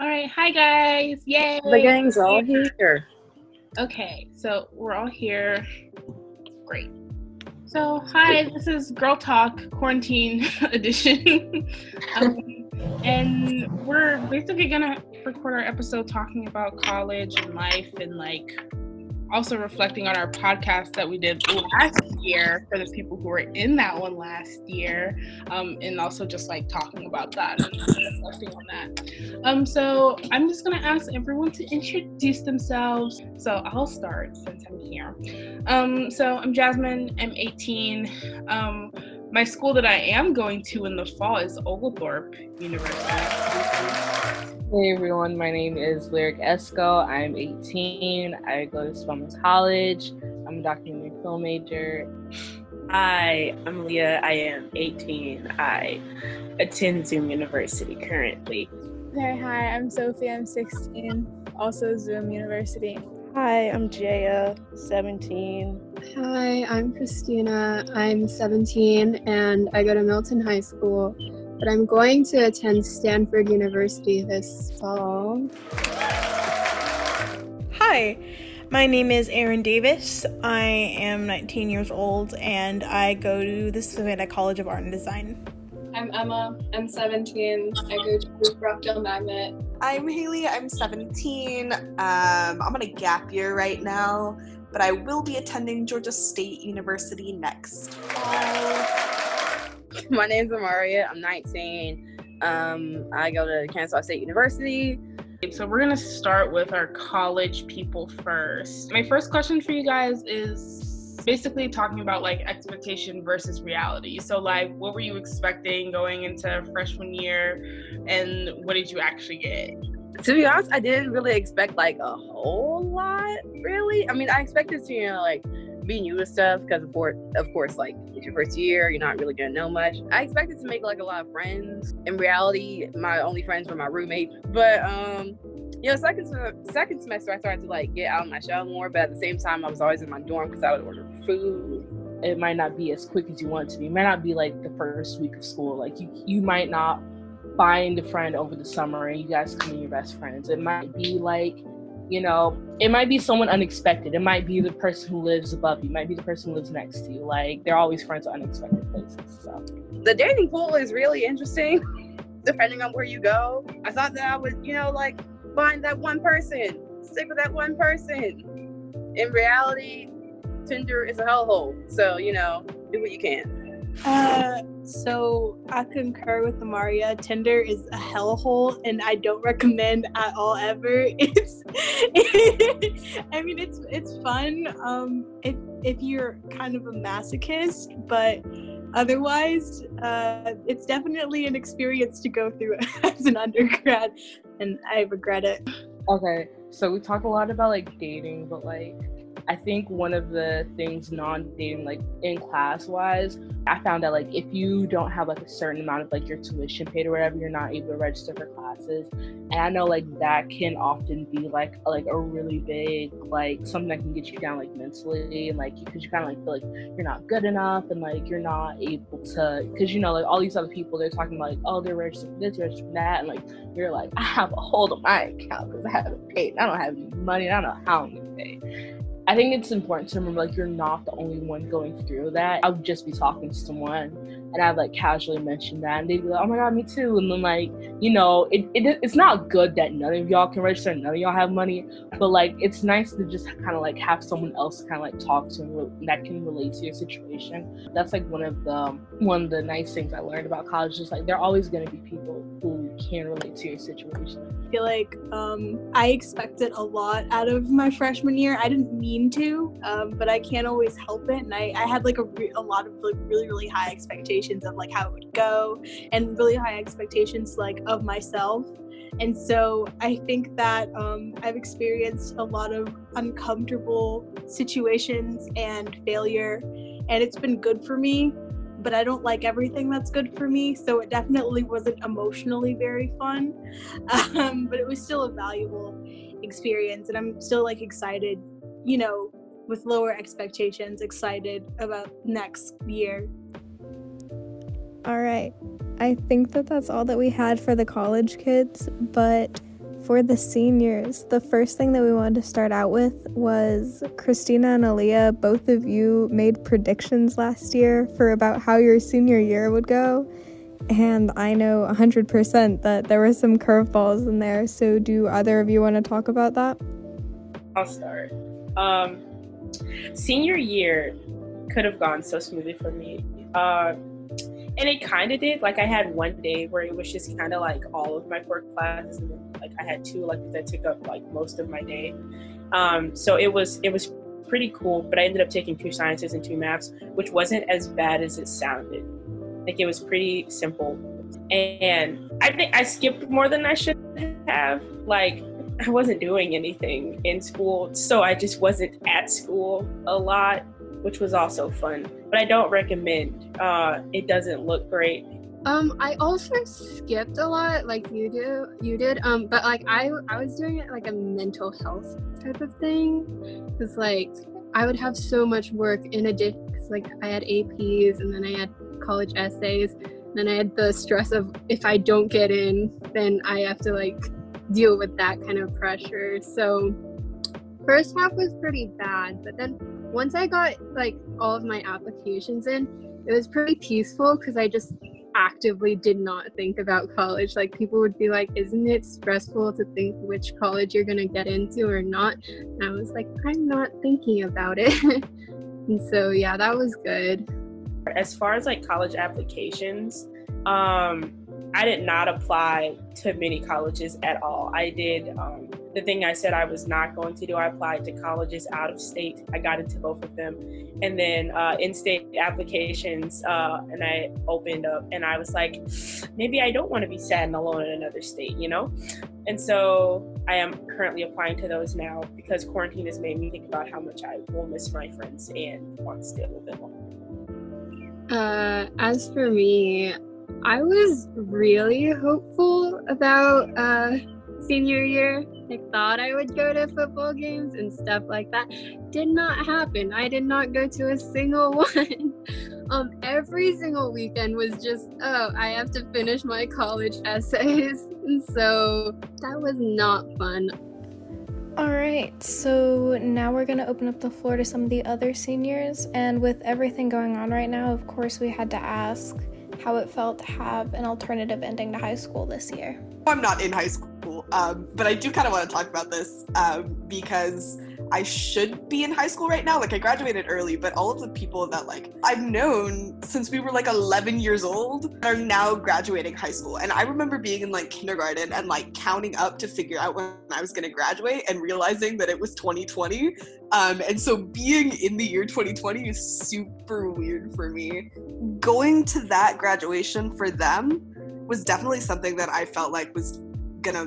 All right, hi guys. Yay. The gang's all here. Okay, so we're all here. Great. So, hi, this is Girl Talk Quarantine Edition. um, and we're basically going to record our episode talking about college and life and like also reflecting on our podcast that we did last year for the people who were in that one last year, um, and also just like talking about that and reflecting on that. Um, so I'm just gonna ask everyone to introduce themselves. So I'll start since I'm here. Um, so I'm Jasmine. I'm 18. Um, my school that I am going to in the fall is Oglethorpe University. Hey everyone, my name is Lyric Esco. I'm 18. I go to Spelman College. I'm a documentary film major. Hi, I'm Leah. I am 18. I attend Zoom University currently. Hey, hi, I'm Sophie. I'm 16. Also Zoom University. Hi, I'm Jaya, 17. Hi, I'm Christina. I'm 17 and I go to Milton High School but I'm going to attend Stanford University this fall. Hi, my name is Erin Davis. I am 19 years old and I go to the Savannah College of Art and Design. I'm Emma. I'm 17. I go to Rockdale Magnet. I'm Haley. I'm 17. Um, I'm on a gap year right now, but I will be attending Georgia State University next fall. My name's Amaria. I'm 19. Um, I go to Kansas State University. So we're gonna start with our college people first. My first question for you guys is basically talking about like expectation versus reality. So like what were you expecting going into freshman year and what did you actually get? To be honest, I didn't really expect like a whole lot, really. I mean, I expected to, you know, like be new to stuff because of course, of course, like it's your first year, you're not really gonna know much. I expected to make like a lot of friends. In reality, my only friends were my roommate. But um, you know, second second semester, I started to like get out of my shell more. But at the same time, I was always in my dorm because I would order food. It might not be as quick as you want it to be. It might not be like the first week of school. Like you, you might not find a friend over the summer and you guys become your best friends. It might be like you know, it might be someone unexpected. It might be the person who lives above you. It might be the person who lives next to you. Like they're always friends at unexpected places. So the dating pool is really interesting, depending on where you go. I thought that I would, you know, like find that one person, stick with that one person. In reality, Tinder is a hellhole. So you know, do what you can. Uh, so I concur with Amaria. Maria. Tinder is a hellhole, and I don't recommend at all ever. It's, I mean, it's it's fun. Um, if if you're kind of a masochist, but otherwise, uh, it's definitely an experience to go through as an undergrad, and I regret it. Okay, so we talk a lot about like dating, but like I think one of the things non-dating, like in class wise, I found that like if you don't have like a certain amount of like your tuition paid or whatever, you're not able to register for classes. And I know like that can often be like like a really big like something that can get you down like mentally and like because you kind of like feel like you're not good enough and like you're not able to because you know like all these other people they're talking about like oh they're registered for this, registered for that, and like you're like I have a hold on my account because I haven't paid. I don't have any money. I don't know how I'm gonna pay. I think it's important to remember like you're not the only one going through that. I would just be talking to someone and I'd like casually mention that and they'd be like, Oh my god, me too. And then like, you know, it, it it's not good that none of y'all can register, none of y'all have money, but like it's nice to just kind of like have someone else kind of like talk to and that can relate to your situation. That's like one of the one of the nice things I learned about college. Just like there are always gonna be people who can relate to your situation. I feel like um, I expected a lot out of my freshman year. I didn't mean to, um, but I can't always help it. And I, I had like a, re- a lot of like really, really high expectations of like how it would go and really high expectations like of myself. And so I think that um, I've experienced a lot of uncomfortable situations and failure, and it's been good for me but I don't like everything that's good for me. So it definitely wasn't emotionally very fun, um, but it was still a valuable experience. And I'm still like excited, you know, with lower expectations, excited about next year. All right. I think that that's all that we had for the college kids, but for the seniors, the first thing that we wanted to start out with was Christina and Aaliyah. Both of you made predictions last year for about how your senior year would go. And I know 100% that there were some curveballs in there. So, do either of you want to talk about that? I'll start. Um, senior year could have gone so smoothly for me. Uh, and it kind of did. Like I had one day where it was just kind of like all of my core classes, and like I had two electives that took up like most of my day. Um, so it was it was pretty cool. But I ended up taking two sciences and two maths, which wasn't as bad as it sounded. Like it was pretty simple, and I think I skipped more than I should have. Like I wasn't doing anything in school, so I just wasn't at school a lot which was also fun. But I don't recommend. Uh, it doesn't look great. Um, I also skipped a lot, like you do, you did. Um, but like I, I was doing it like a mental health type of thing. Cause like I would have so much work in addition. Like I had APs and then I had college essays. And then I had the stress of if I don't get in, then I have to like deal with that kind of pressure. So first half was pretty bad, but then once I got like all of my applications in, it was pretty peaceful because I just actively did not think about college. Like people would be like, "Isn't it stressful to think which college you're gonna get into or not?" And I was like, "I'm not thinking about it." and so yeah, that was good. As far as like college applications, um, I did not apply to many colleges at all. I did um, the thing I said I was not going to do. I applied to colleges out of state. I got into both of them. And then uh, in state applications, uh, and I opened up and I was like, maybe I don't want to be sad and alone in another state, you know? And so I am currently applying to those now because quarantine has made me think about how much I will miss my friends and want to stay a little bit longer. Uh, as for me, I was really hopeful about uh, senior year. Thought I would go to football games and stuff like that. Did not happen. I did not go to a single one. um, every single weekend was just, oh, I have to finish my college essays. And so that was not fun. All right, so now we're going to open up the floor to some of the other seniors. And with everything going on right now, of course, we had to ask how it felt to have an alternative ending to high school this year. I'm not in high school, um, but I do kind of want to talk about this um, because I should be in high school right now. Like I graduated early, but all of the people that like I've known since we were like 11 years old are now graduating high school. And I remember being in like kindergarten and like counting up to figure out when I was going to graduate and realizing that it was 2020. Um, and so being in the year 2020 is super weird for me. Going to that graduation for them was definitely something that I felt like was gonna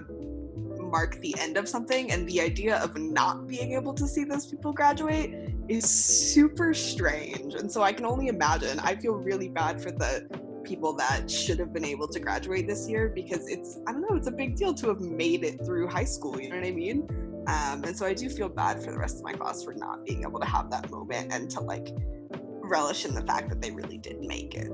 mark the end of something and the idea of not being able to see those people graduate is super strange. And so i can only imagine. I feel really bad for the people that should have been able to graduate this year because it's i don't know it's a big deal to have made it through high school you know what i mean? Um, and so i do feel bad for the rest of my class for not being able to have that moment and to like relish in the fact that they really did make it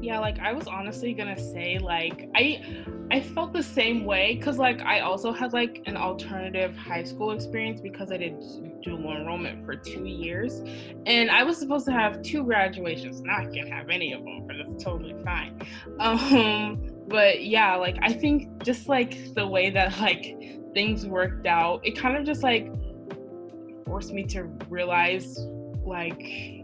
yeah like i was honestly gonna say like i i felt the same way because like i also had like an alternative high school experience because i did dual enrollment for two years. And i was supposed to have two graduations not gonna have any of them but it's totally fine. Um but yeah like i think just like the way that like things worked out it kind of just like forced me to realize like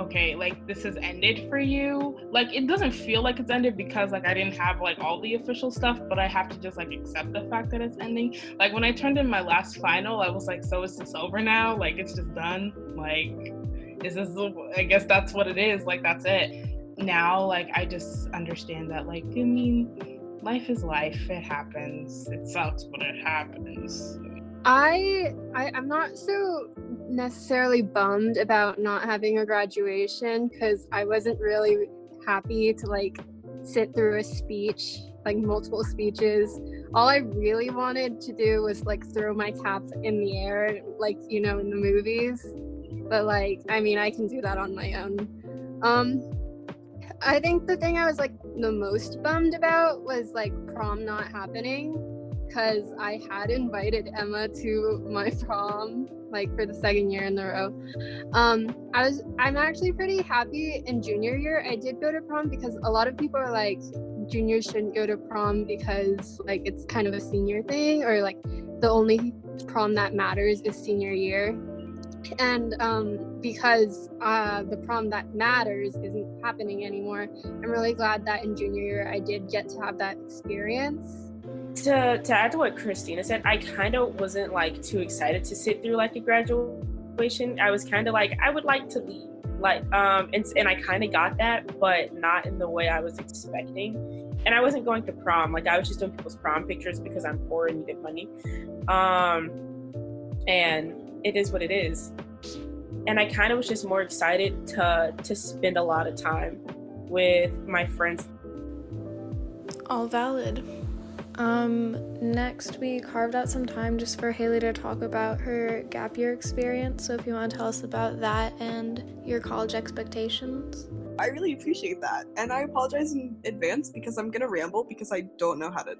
okay, like this has ended for you. Like it doesn't feel like it's ended because like I didn't have like all the official stuff, but I have to just like accept the fact that it's ending. Like when I turned in my last final, I was like, so is this over now? Like it's just done? Like is this I guess that's what it is. Like that's it. Now like I just understand that like I mean life is life. It happens. It sucks, but it happens. I, I I'm not so necessarily bummed about not having a graduation because I wasn't really happy to like sit through a speech, like multiple speeches. All I really wanted to do was like throw my cap in the air, like you know in the movies. But like, I mean, I can do that on my own. Um, I think the thing I was like the most bummed about was like prom not happening because I had invited Emma to my prom like for the second year in a row. Um, I was I'm actually pretty happy in junior year I did go to prom because a lot of people are like juniors shouldn't go to prom because like it's kind of a senior thing or like the only prom that matters is senior year and um, because uh, the prom that matters isn't happening anymore i'm really glad that in junior year i did get to have that experience to to add to what Christina said, I kind of wasn't like too excited to sit through like a graduation. I was kind of like I would like to leave, like um, and and I kind of got that, but not in the way I was expecting. And I wasn't going to prom. Like I was just doing people's prom pictures because I'm poor and needed money. Um, and it is what it is. And I kind of was just more excited to to spend a lot of time with my friends. All valid. Um, next, we carved out some time just for Haley to talk about her gap year experience. So, if you want to tell us about that and your college expectations. I really appreciate that. And I apologize in advance because I'm going to ramble because I don't know how to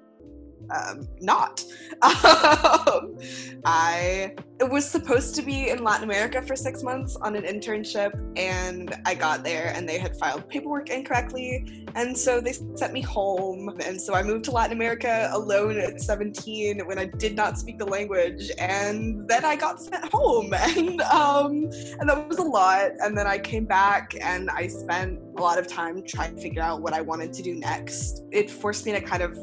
um, not. Um, I was supposed to be in Latin America for six months on an internship, and I got there and they had filed paperwork incorrectly. And so they sent me home. And so I moved to Latin America alone at 17 when I did not speak the language. And then I got sent home. And, um, and that was a lot. And then I came back and I spent a lot of time trying to figure out what I wanted to do next. It forced me to kind of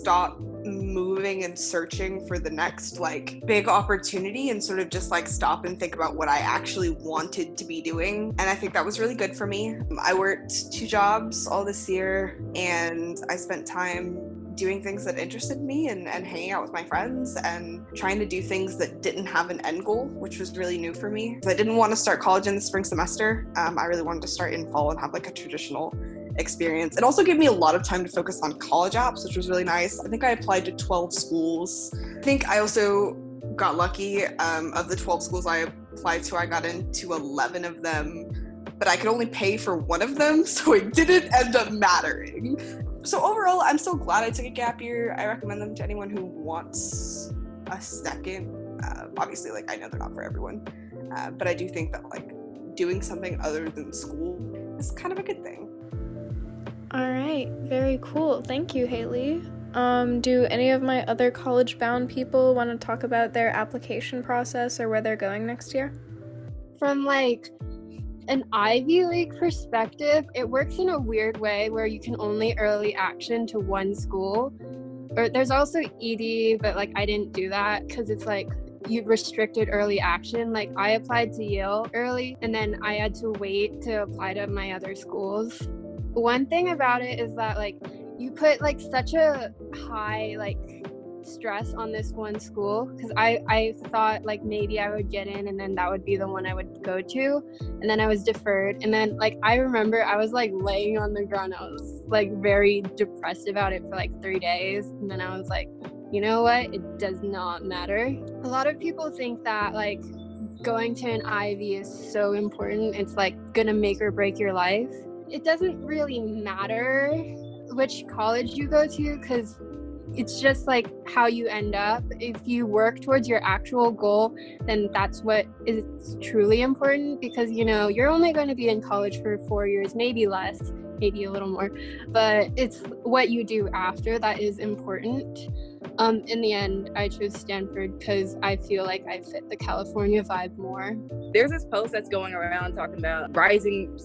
stop moving and searching for the next like big opportunity and sort of just like stop and think about what I actually wanted to be doing. And I think that was really good for me. I worked two jobs all this year and I spent time doing things that interested me and, and hanging out with my friends and trying to do things that didn't have an end goal, which was really new for me. I didn't want to start college in the spring semester. Um, I really wanted to start in fall and have like a traditional experience. It also gave me a lot of time to focus on college apps, which was really nice. I think I applied to 12 schools. I think I also got lucky. Um, of the 12 schools I applied to, I got into 11 of them, but I could only pay for one of them, so it didn't end up mattering. So overall, I'm so glad I took a gap year. I recommend them to anyone who wants a second. Uh, obviously, like I know they're not for everyone, uh, but I do think that like doing something other than school is kind of a good thing. All right, very cool. Thank you, Haley. Um, do any of my other college bound people want to talk about their application process or where they're going next year? From like an Ivy League perspective, it works in a weird way where you can only early action to one school. Or there's also ED, but like I didn't do that because it's like you restricted early action. Like I applied to Yale early and then I had to wait to apply to my other schools one thing about it is that like you put like such a high like stress on this one school because I I thought like maybe I would get in and then that would be the one I would go to and then I was deferred and then like I remember I was like laying on the ground. I was like very depressed about it for like 3 days and then I was like you know what? It does not matter. A lot of people think that like going to an Ivy is so important. It's like gonna make or break your life it doesn't really matter which college you go to because it's just like how you end up. If you work towards your actual goal, then that's what is truly important because you know you're only going to be in college for four years, maybe less, maybe a little more, but it's what you do after that is important. Um, in the end, I chose Stanford because I feel like I fit the California vibe more. There's this post that's going around talking about rising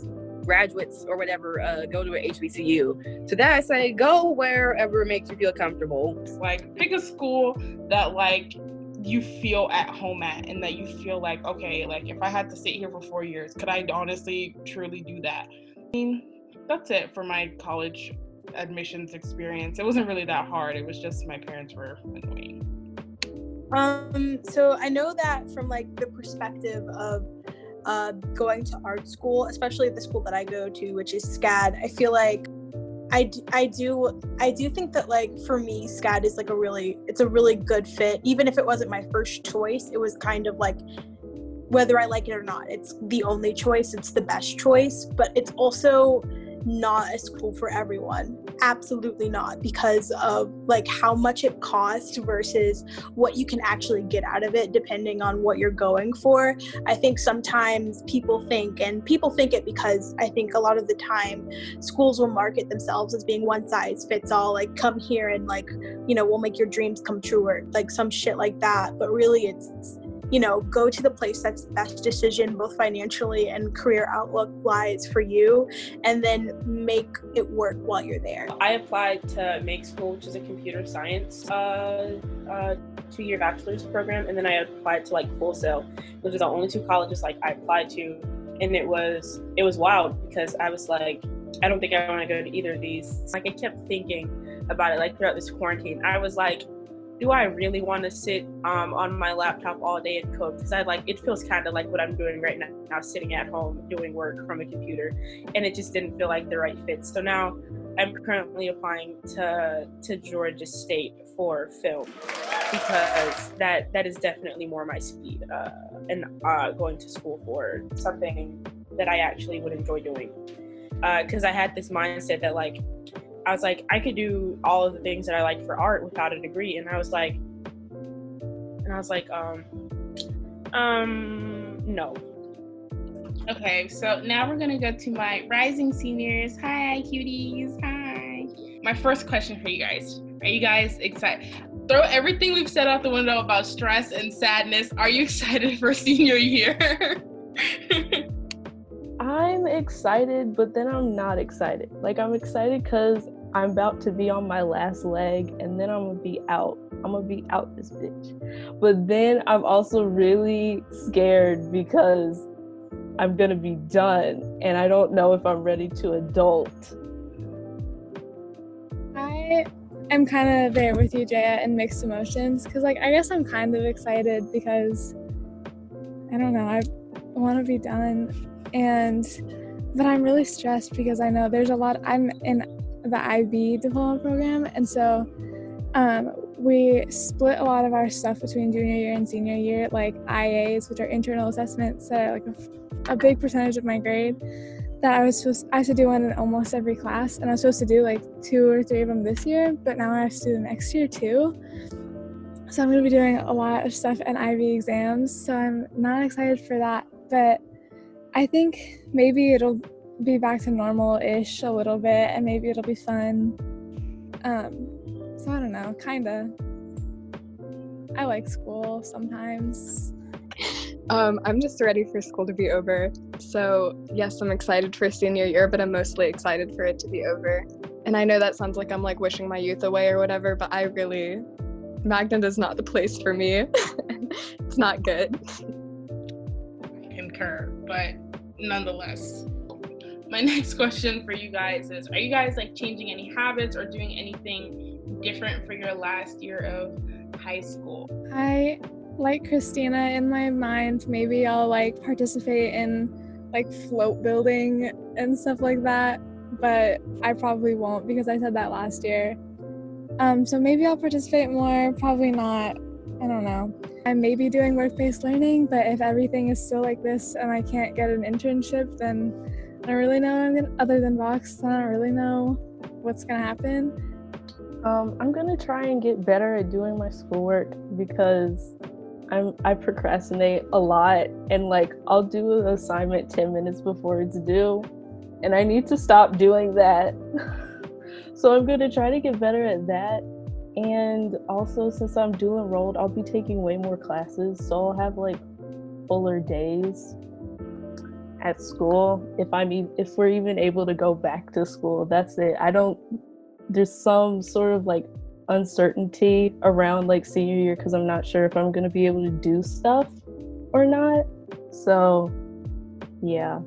graduates or whatever uh, go to a HBCU. To that, I say go wherever makes you feel comfortable. Like pick a school that like you feel at home at and that you feel like okay like if i had to sit here for four years could i honestly truly do that i mean that's it for my college admissions experience it wasn't really that hard it was just my parents were annoying um so i know that from like the perspective of uh, going to art school, especially the school that I go to, which is SCAD. I feel like I, I do I do think that like for me SCAD is like a really it's a really good fit even if it wasn't my first choice it was kind of like whether I like it or not it's the only choice it's the best choice but it's also not a school for everyone. Absolutely not, because of like how much it costs versus what you can actually get out of it, depending on what you're going for. I think sometimes people think, and people think it because I think a lot of the time schools will market themselves as being one size fits all, like come here and like, you know, we'll make your dreams come true or like some shit like that. But really, it's you know, go to the place that's the best decision, both financially and career outlook wise for you, and then make it work while you're there. I applied to Make School, which is a computer science uh, uh, two year bachelor's program, and then I applied to like Full Sail, which is the only two colleges like I applied to, and it was it was wild because I was like, I don't think I want to go to either of these. Like I kept thinking about it like throughout this quarantine. I was like, do I really want to sit um, on my laptop all day and code? Because I like it feels kind of like what I'm doing right now, now, sitting at home doing work from a computer, and it just didn't feel like the right fit. So now I'm currently applying to to Georgia State for film because that that is definitely more my speed uh, and uh, going to school for something that I actually would enjoy doing. Because uh, I had this mindset that like I was like, I could do all of the things that I like for art without a degree. And I was like, and I was like, um, um, no. Okay, so now we're gonna go to my rising seniors. Hi, cuties. Hi. My first question for you guys: Are you guys excited? Throw everything we've said out the window about stress and sadness. Are you excited for senior year? I'm excited, but then I'm not excited. Like I'm excited because I'm about to be on my last leg and then I'm gonna be out. I'm gonna be out this bitch. But then I'm also really scared because I'm gonna be done and I don't know if I'm ready to adult. I am kind of there with you, Jaya, in mixed emotions because, like, I guess I'm kind of excited because I don't know, I want to be done and but I'm really stressed because I know there's a lot. I'm in the IB diploma program, and so um, we split a lot of our stuff between junior year and senior year, like IAs, which are internal assessments that are like a, a big percentage of my grade. That I was supposed I had to do one in almost every class, and I was supposed to do like two or three of them this year, but now I have to do them next year too. So I'm going to be doing a lot of stuff and IB exams, so I'm not excited for that, but I think maybe it'll be back to normal ish a little bit and maybe it'll be fun. Um, so I don't know, kinda. I like school sometimes. Um, I'm just ready for school to be over. So, yes, I'm excited for senior year, but I'm mostly excited for it to be over. And I know that sounds like I'm like wishing my youth away or whatever, but I really, Magnet is not the place for me. it's not good. I concur, but nonetheless, my next question for you guys is are you guys like changing any habits or doing anything different for your last year of high school? I like christina in my mind maybe i'll like participate in like float building and stuff like that but i probably won't because i said that last year. Um, so maybe i'll participate more probably not. I don't know. I may be doing work-based learning but if everything is still like this and i can't get an internship then I don't really know I'm gonna, other than Vox. I don't really know what's gonna happen. Um, I'm gonna try and get better at doing my schoolwork because I'm I procrastinate a lot and like I'll do an assignment 10 minutes before it's due and I need to stop doing that. so I'm gonna try to get better at that. And also since I'm dual enrolled, I'll be taking way more classes, so I'll have like fuller days at school if i'm e- if we're even able to go back to school that's it. I don't there's some sort of like uncertainty around like senior year because i'm not sure if i'm going to be able to do stuff or not. So yeah.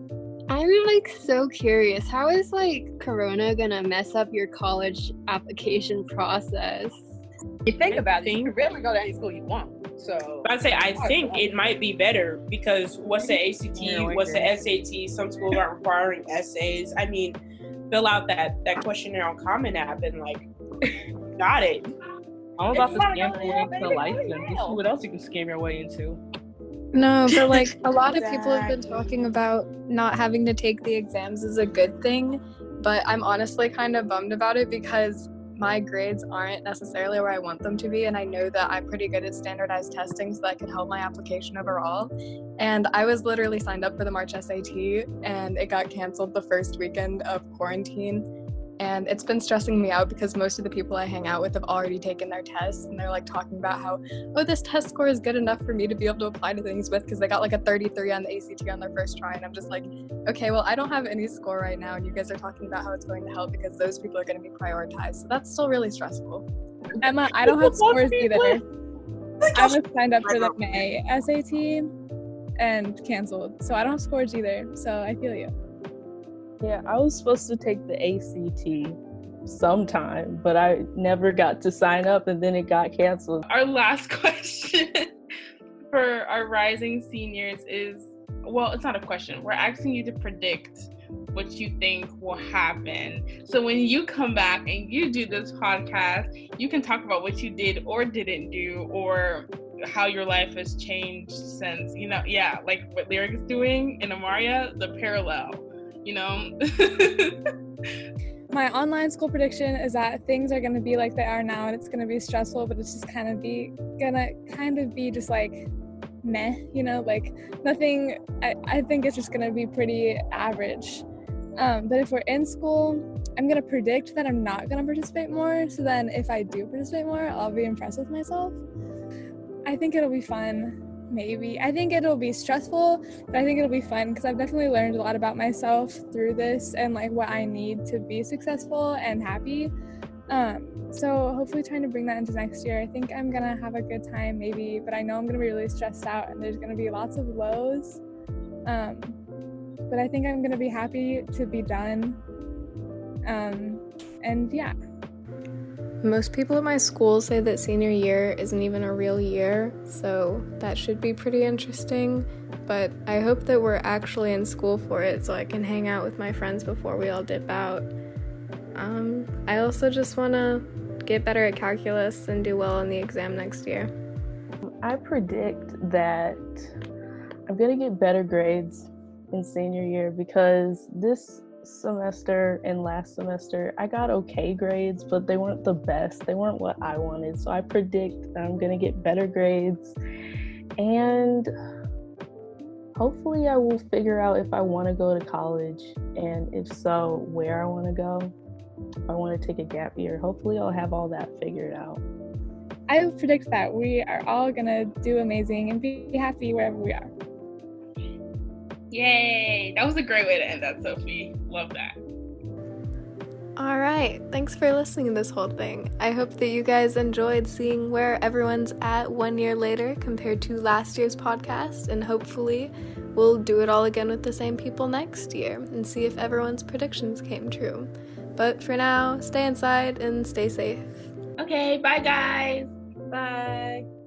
I'm like so curious how is like corona gonna mess up your college application process? You think about it you can really go to any school you want so I'd say I think it might be better because what's the ACT, what's the SAT? Some schools are requiring essays. I mean, fill out that that questionnaire on Common App and like got it. I'm about to scam your way into license. see what else you can scam your way into. No, but like a lot of people have been talking about not having to take the exams is a good thing, but I'm honestly kind of bummed about it because my grades aren't necessarily where I want them to be. And I know that I'm pretty good at standardized testing, so that could help my application overall. And I was literally signed up for the March SAT, and it got canceled the first weekend of quarantine. And it's been stressing me out because most of the people I hang out with have already taken their tests and they're like talking about how, oh, this test score is good enough for me to be able to apply to things with because they got like a 33 on the ACT on their first try. And I'm just like, okay, well, I don't have any score right now. And you guys are talking about how it's going to help because those people are going to be prioritized. So that's still really stressful. Emma, I don't have scores either. I was signed up for the May SAT and canceled. So I don't have scores either. So I feel you. Yeah, I was supposed to take the ACT sometime, but I never got to sign up and then it got canceled. Our last question for our rising seniors is well, it's not a question. We're asking you to predict what you think will happen. So when you come back and you do this podcast, you can talk about what you did or didn't do or how your life has changed since, you know, yeah, like what Lyric is doing in Amaria, the parallel you know? My online school prediction is that things are going to be like they are now and it's going to be stressful, but it's just kind of be gonna kind of be just like meh, you know, like nothing. I, I think it's just going to be pretty average. Um, but if we're in school, I'm going to predict that I'm not going to participate more. So then if I do participate more, I'll be impressed with myself. I think it'll be fun maybe. I think it'll be stressful, but I think it'll be fun because I've definitely learned a lot about myself through this and like what I need to be successful and happy. Um, so hopefully trying to bring that into next year. I think I'm gonna have a good time maybe, but I know I'm gonna be really stressed out and there's gonna be lots of lows. Um, but I think I'm gonna be happy to be done. Um, and yeah. Most people at my school say that senior year isn't even a real year, so that should be pretty interesting. But I hope that we're actually in school for it so I can hang out with my friends before we all dip out. Um, I also just want to get better at calculus and do well on the exam next year. I predict that I'm going to get better grades in senior year because this semester and last semester, I got okay grades, but they weren't the best. They weren't what I wanted. So I predict I'm going to get better grades. And hopefully, I will figure out if I want to go to college. And if so, where I want to go. If I want to take a gap year, hopefully, I'll have all that figured out. I predict that we are all going to do amazing and be happy wherever we are. Yay! That was a great way to end that, Sophie. Love that. All right. Thanks for listening to this whole thing. I hope that you guys enjoyed seeing where everyone's at one year later compared to last year's podcast, and hopefully, we'll do it all again with the same people next year and see if everyone's predictions came true. But for now, stay inside and stay safe. Okay, bye guys. Bye.